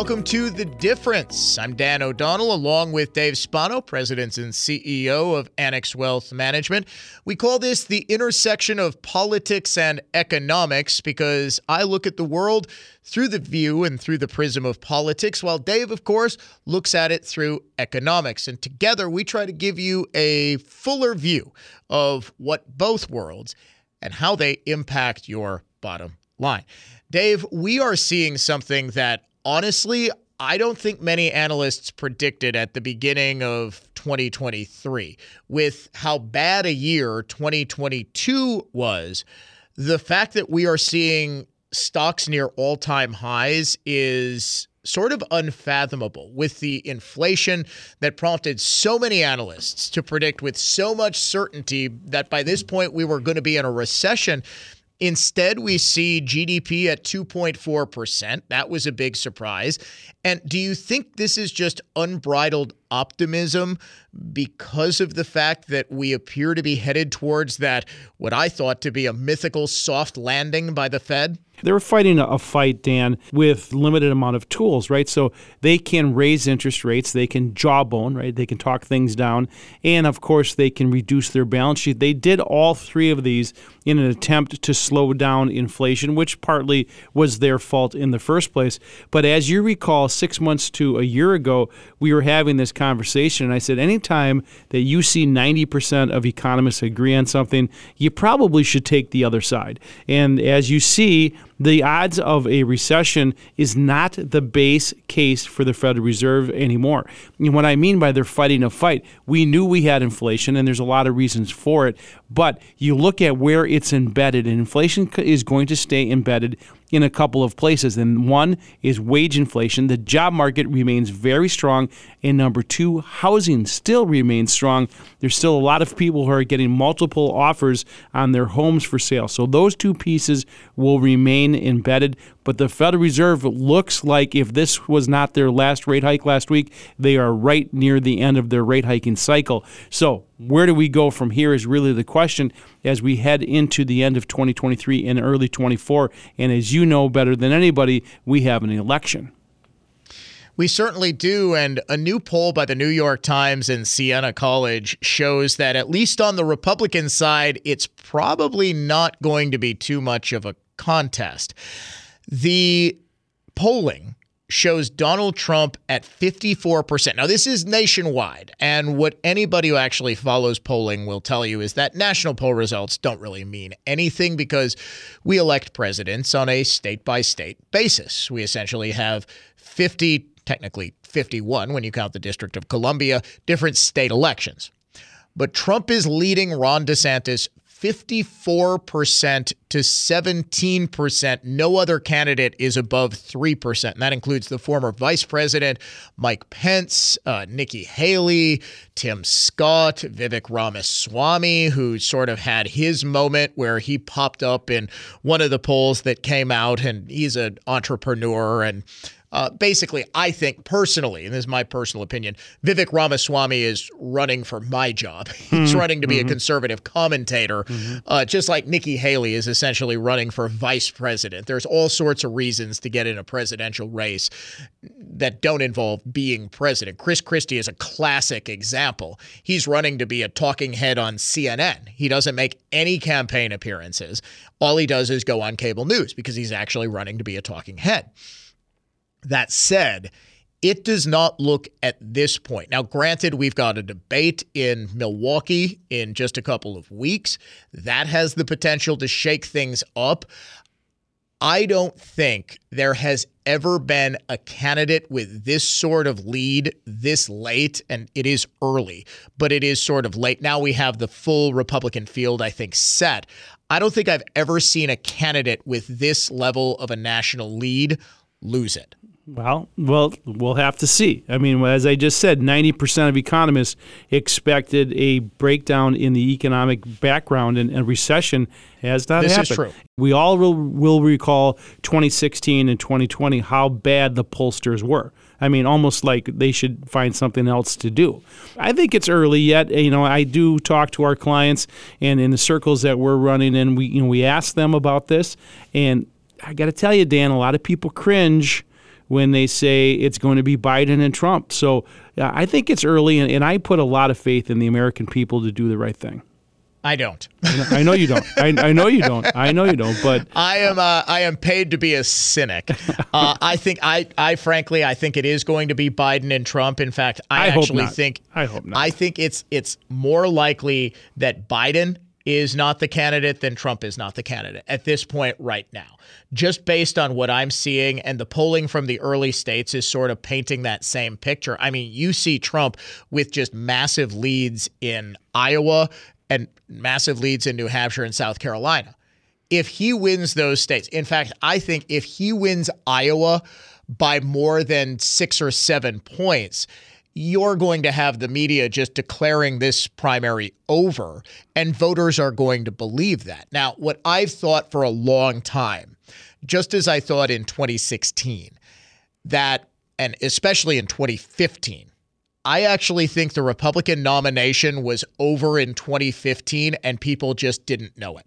Welcome to The Difference. I'm Dan O'Donnell, along with Dave Spano, President and CEO of Annex Wealth Management. We call this the intersection of politics and economics because I look at the world through the view and through the prism of politics, while Dave, of course, looks at it through economics. And together we try to give you a fuller view of what both worlds and how they impact your bottom line. Dave, we are seeing something that honestly, I don't think many analysts predicted at the beginning of 2023. With how bad a year 2022 was, the fact that we are seeing stocks near all time highs is sort of unfathomable with the inflation that prompted so many analysts to predict with so much certainty that by this point we were going to be in a recession. Instead, we see GDP at 2.4%. That was a big surprise. And do you think this is just unbridled optimism because of the fact that we appear to be headed towards that, what I thought to be a mythical soft landing by the Fed? They're fighting a fight, Dan, with limited amount of tools, right? So they can raise interest rates, they can jawbone, right? They can talk things down, and of course they can reduce their balance sheet. They did all three of these in an attempt to slow down inflation, which partly was their fault in the first place. But as you recall, six months to a year ago, we were having this conversation, and I said, anytime that you see 90% of economists agree on something, you probably should take the other side. And as you see, the odds of a recession is not the base case for the Federal Reserve anymore. And what I mean by they're fighting a fight, we knew we had inflation, and there's a lot of reasons for it. But you look at where it's embedded, and inflation is going to stay embedded in a couple of places. And one is wage inflation. The job market remains very strong. And number two, housing still remains strong. There's still a lot of people who are getting multiple offers on their homes for sale. So those two pieces will remain embedded. But the Federal Reserve looks like if this was not their last rate hike last week, they are right near the end of their rate hiking cycle. So, where do we go from here is really the question as we head into the end of 2023 and early 24. And as you know better than anybody, we have an election. We certainly do. And a new poll by the New York Times and Siena College shows that, at least on the Republican side, it's probably not going to be too much of a contest. The polling shows Donald Trump at 54%. Now, this is nationwide. And what anybody who actually follows polling will tell you is that national poll results don't really mean anything because we elect presidents on a state by state basis. We essentially have 50, technically 51 when you count the District of Columbia, different state elections. But Trump is leading Ron DeSantis 54% to 17%. No other candidate is above 3%. And that includes the former vice president, Mike Pence, uh, Nikki Haley, Tim Scott, Vivek Ramaswamy, who sort of had his moment where he popped up in one of the polls that came out. And he's an entrepreneur and uh, basically, I think personally, and this is my personal opinion, Vivek Ramaswamy is running for my job. He's mm-hmm. running to be mm-hmm. a conservative commentator, mm-hmm. uh, just like Nikki Haley is essentially running for vice president. There's all sorts of reasons to get in a presidential race that don't involve being president. Chris Christie is a classic example. He's running to be a talking head on CNN. He doesn't make any campaign appearances. All he does is go on cable news because he's actually running to be a talking head. That said, it does not look at this point. Now, granted, we've got a debate in Milwaukee in just a couple of weeks. That has the potential to shake things up. I don't think there has ever been a candidate with this sort of lead this late, and it is early, but it is sort of late. Now we have the full Republican field, I think, set. I don't think I've ever seen a candidate with this level of a national lead lose it. Well, well, we'll have to see. I mean, as I just said, 90% of economists expected a breakdown in the economic background and, and recession has not this happened. This is true. We all will, will recall 2016 and 2020 how bad the pollsters were. I mean, almost like they should find something else to do. I think it's early yet. You know, I do talk to our clients, and in the circles that we're running in, we you know we ask them about this, and I got to tell you, Dan, a lot of people cringe when they say it's going to be Biden and Trump. So uh, I think it's early, and, and I put a lot of faith in the American people to do the right thing. I don't. I know you don't. I, I, know you don't. I know you don't. But I am. Uh, I am paid to be a cynic. Uh, I think. I. I frankly. I think it is going to be Biden and Trump. In fact, I, I actually think. I hope not. I think it's. It's more likely that Biden is not the candidate then Trump is not the candidate at this point right now. Just based on what I'm seeing and the polling from the early states is sort of painting that same picture. I mean, you see Trump with just massive leads in Iowa and massive leads in New Hampshire and South Carolina. If he wins those states, in fact, I think if he wins Iowa by more than six or seven points, you're going to have the media just declaring this primary over, and voters are going to believe that. Now, what I've thought for a long time, just as I thought in 2016, that, and especially in 2015, I actually think the Republican nomination was over in 2015 and people just didn't know it.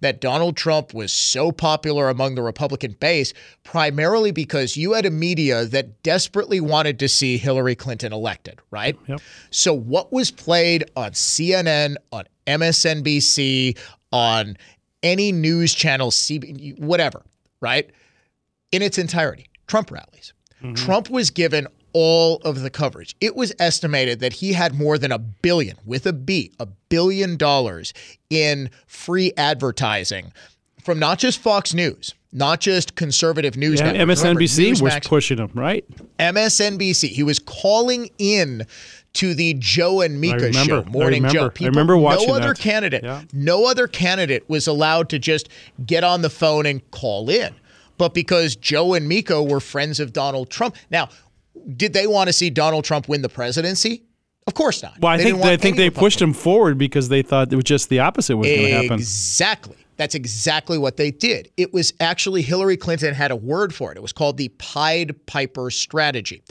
That Donald Trump was so popular among the Republican base primarily because you had a media that desperately wanted to see Hillary Clinton elected, right? Yep. So, what was played on CNN, on MSNBC, on any news channel, CB, whatever, right? In its entirety, Trump rallies. Mm-hmm. Trump was given all of the coverage. It was estimated that he had more than a billion, with a B, a billion dollars in free advertising from not just Fox News, not just conservative news. Yeah. MSNBC Remember, was pushing him, right? MSNBC. He was calling in to the Joe and Mika remember, show, Morning I Joe. remember, I remember watching no other that. candidate, Yeah. no other candidate was allowed to just get on the phone and call in. But because Joe and Mika were friends of Donald Trump. Now, did they want to see Donald Trump win the presidency? Of course not. Well, I They think want I think they pushed him forward because they thought it was just the opposite was going to happen. Exactly. That's exactly what they did. It was actually Hillary Clinton had a word for it. It was called the Pied Piper strategy.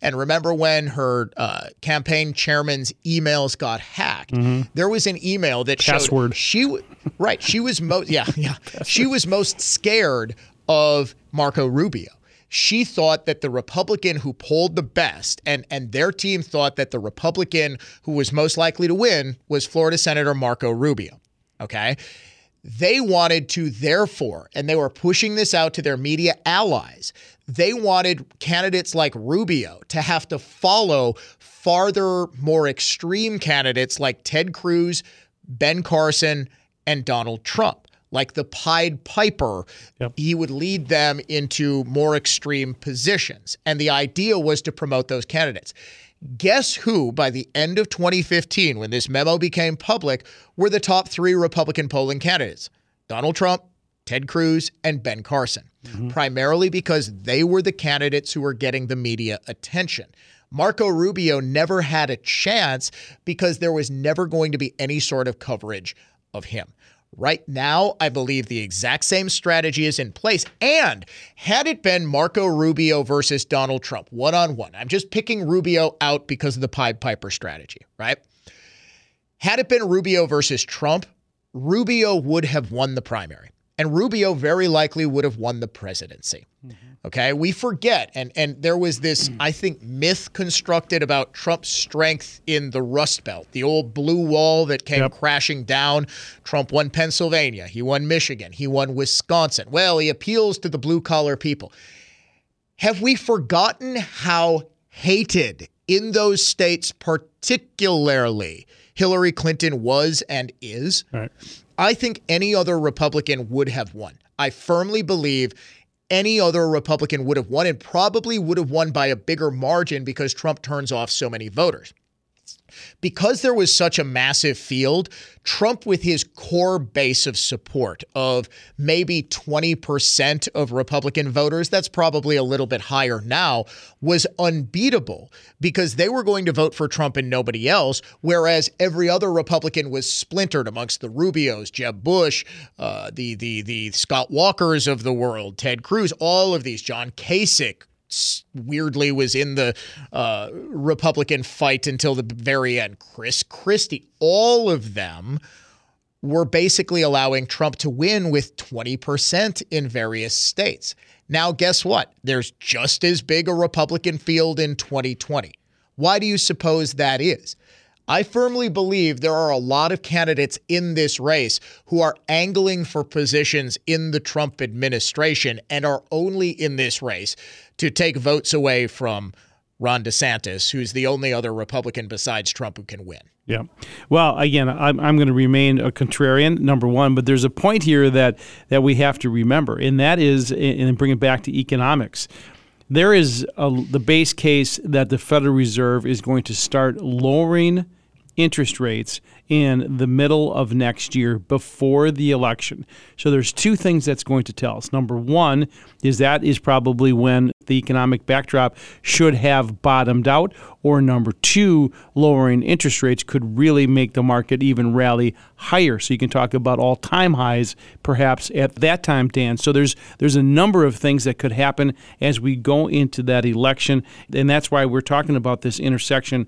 And remember when her uh, campaign chairman's emails got hacked? There was an email that Mm-hmm. Password. showed she w- right. She was most yeah yeah. she was most scared of Marco Rubio. She thought that the Republican who polled the best, and, and their team thought that the Republican who was most likely to win was Florida Senator Marco Rubio. Okay. They wanted to, therefore, and they were pushing this out to their media allies, they wanted candidates like Rubio to have to follow farther, more extreme candidates like Ted Cruz, Ben Carson, and Donald Trump. Like the Pied Piper, Yep. he would lead them into more extreme positions. And the idea was to promote those candidates. Guess who, by the end of 2015, when this memo became public, were the top three Republican polling candidates? Donald Trump, Ted Cruz, and Ben Carson, mm-hmm. primarily because they were the candidates who were getting the media attention. Marco Rubio never had a chance because there was never going to be any sort of coverage of him. Right now, I believe the exact same strategy is in place. And had it been Marco Rubio versus Donald Trump, one on one, I'm just picking Rubio out because of the Pied Piper strategy, right? Had it been Rubio versus Trump, Rubio would have won the primary. And Rubio very likely would have won the presidency. Mm-hmm. Okay, we forget, and and there was this, hmm. I think, myth constructed about Trump's strength in the Rust Belt, the old blue wall that came Yep. crashing down. Trump won Pennsylvania, he won Michigan, he won Wisconsin. Well, he appeals to the blue collar people. Have we forgotten how hated in those states, particularly Hillary Clinton was and is? Right. I think any other Republican would have won. I firmly believe any other Republican would have won and probably would have won by a bigger margin because Trump turns off so many voters. Because there was such a massive field, Trump, with his core base of support of maybe 20% of Republican voters, that's probably a little bit higher now, was unbeatable because they were going to vote for Trump and nobody else, whereas every other Republican was splintered amongst the Rubios, Jeb Bush, uh, the the the Scott Walkers of the world, Ted Cruz, all of these, John Kasich, weirdly was in the uh, Republican fight until the very end. Chris Christie, all of them were basically allowing Trump to win with 20% in various states. Now, guess what? There's just as big a Republican field in 2020. Why do you suppose that is? I firmly believe there are a lot of candidates in this race who are angling for positions in the Trump administration and are only in this race to take votes away from Ron DeSantis, who's the only other Republican besides Trump who can win. Yeah. Well, again, I'm, I'm going to remain a contrarian, number one, but there's a point here that, that we have to remember, and that is, and bring it back to economics. There is a, the base case that the Federal Reserve is going to start lowering interest rates in the middle of next year before the election. So there's two things that's going to tell us. Number one is that is probably when the economic backdrop should have bottomed out. Or number two, lowering interest rates could really make the market even rally higher. So you can talk about all time highs perhaps at that time, Dan. So there's there's a number of things that could happen as we go into that election. And that's why we're talking about this intersection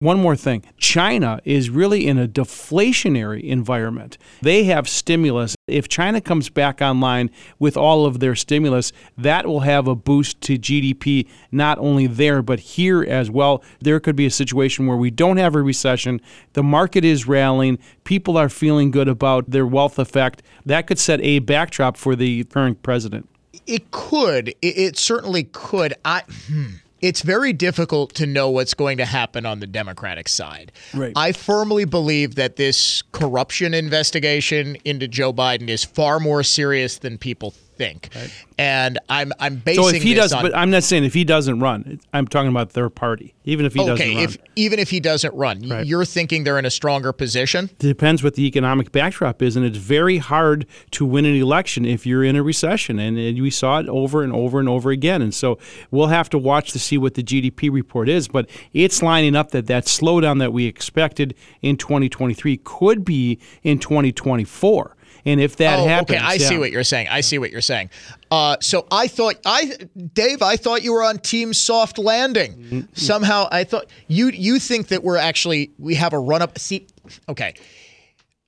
one more thing China is really in a deflationary environment. They have stimulus. If China comes back online with all of their stimulus, that will have a boost to GDP, not only there, but here as well. There could be a situation where we don't have a recession, the market is rallying, people are feeling good about their wealth effect. That could set a backdrop for the current president. It could. It, certainly could. I. Hmm it's very difficult to know what's going to happen on the Democratic side. Right. I firmly believe that this corruption investigation into Joe Biden is far more serious than people think. Right. And I'm I'm basing. So if he does, on, but I'm not saying if he doesn't run. I'm talking about third party. Even if he okay, doesn't run. If, even if he doesn't run, right. you're thinking they're in a stronger position. It depends what the economic backdrop is, and it's very hard to win an election if you're in a recession, and, and we saw it over and over and over again. And so we'll have to watch to see what the GDP report is, but it's lining up that that slowdown that we expected in 2023 could be in 2024. And if that oh, happens, okay, I yeah. see what you're saying. I see what you're saying. Uh, so I thought I, Dave, I thought you were on Team Soft Landing. Mm-hmm. Somehow I thought you you think that we're actually we have a run up. See, okay.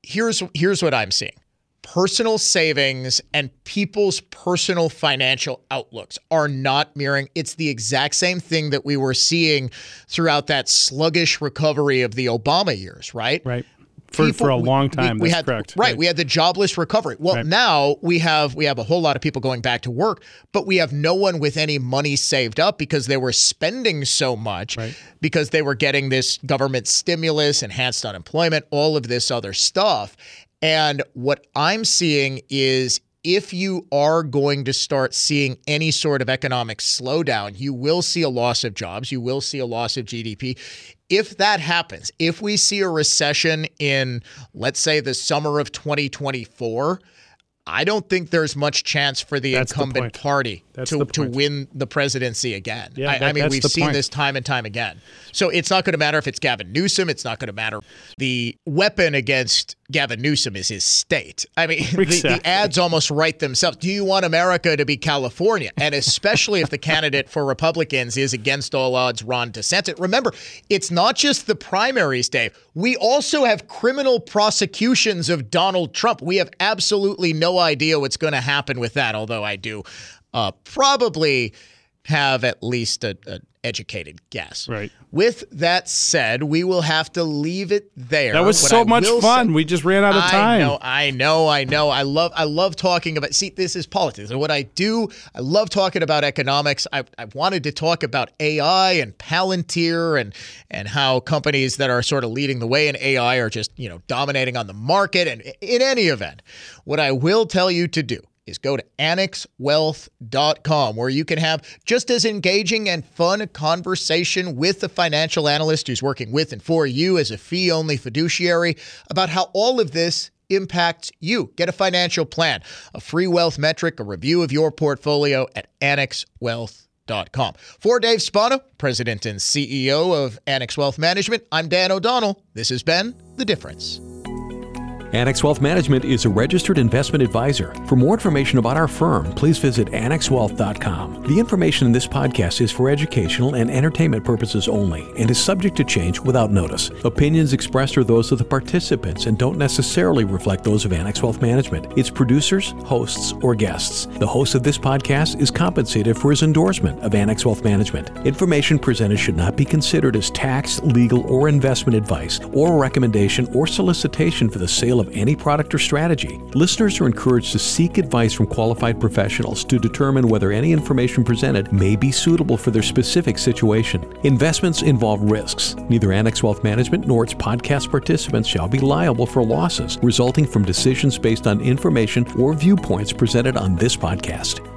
Here's here's what I'm seeing. Personal savings and people's personal financial outlooks are not mirroring. It's the exact same thing that we were seeing throughout that sluggish recovery of the Obama years, right? Right for, people, for a long time. We, we had correct. Right, right, We had the jobless recovery. Well, right. now we have we have a whole lot of people going back to work, but we have no one with any money saved up because they were spending so much right. because they were getting this government stimulus, enhanced unemployment, all of this other stuff. And what I'm seeing is if you are going to start seeing any sort of economic slowdown, you will see a loss of jobs, you will see a loss of GDP. If that happens, if we see a recession in, let's say, the summer of 2024, I don't think there's much chance for the that's incumbent the party to, to win the presidency again. Yeah, I, that, I mean, we've seen point. this time and time again. So it's not going to matter if it's Gavin Newsom. It's not going to matter. The weapon against Gavin Newsom is his state. I mean, exactly. the, the, ads almost write themselves. Do you want America to be California? And especially if the candidate for Republicans is against all odds Ron DeSantis. Remember, it's not just the primaries, Dave. We also have criminal prosecutions of Donald Trump. We have absolutely no idea what's going to happen with that, although I do uh, probably have at least a, a educated guess. Right. With that said, we will have to leave it there. That was what so I much fun. Say, we just ran out of time. I know, I know, I know. I love I love talking about see, this is politics. And what I do, I love talking about economics. I, I wanted to talk about AI and Palantir and and how companies that are sort of leading the way in AI are just, you know, dominating on the market. And in any event, what I will tell you to do is go to annexwealth.com where you can have just as engaging and fun conversation with the financial analyst who's working with and for you as a fee only fiduciary about how all of this impacts you. Get a financial plan, a free wealth metric, a review of your portfolio at annexwealth.com. For Dave Spano, President and CEO of Annex Wealth Management, I'm Dan O'Donnell. This has been The Difference. Annex Wealth Management is a registered investment advisor. For more information about our firm, please visit annexwealth.com. The information in this podcast is for educational and entertainment purposes only and is subject to change without notice. Opinions expressed are those of the participants and don't necessarily reflect those of Annex Wealth Management, its producers, hosts, or guests. The host of this podcast is compensated for his endorsement of Annex Wealth Management. Information presented should not be considered as tax, legal, or investment advice or recommendation or solicitation for the sale of any product or strategy. Listeners are encouraged to seek advice from qualified professionals to determine whether any information presented may be suitable for their specific situation. Investments involve risks. Neither Annex Wealth Management nor its podcast participants shall be liable for losses resulting from decisions based on information or viewpoints presented on this podcast.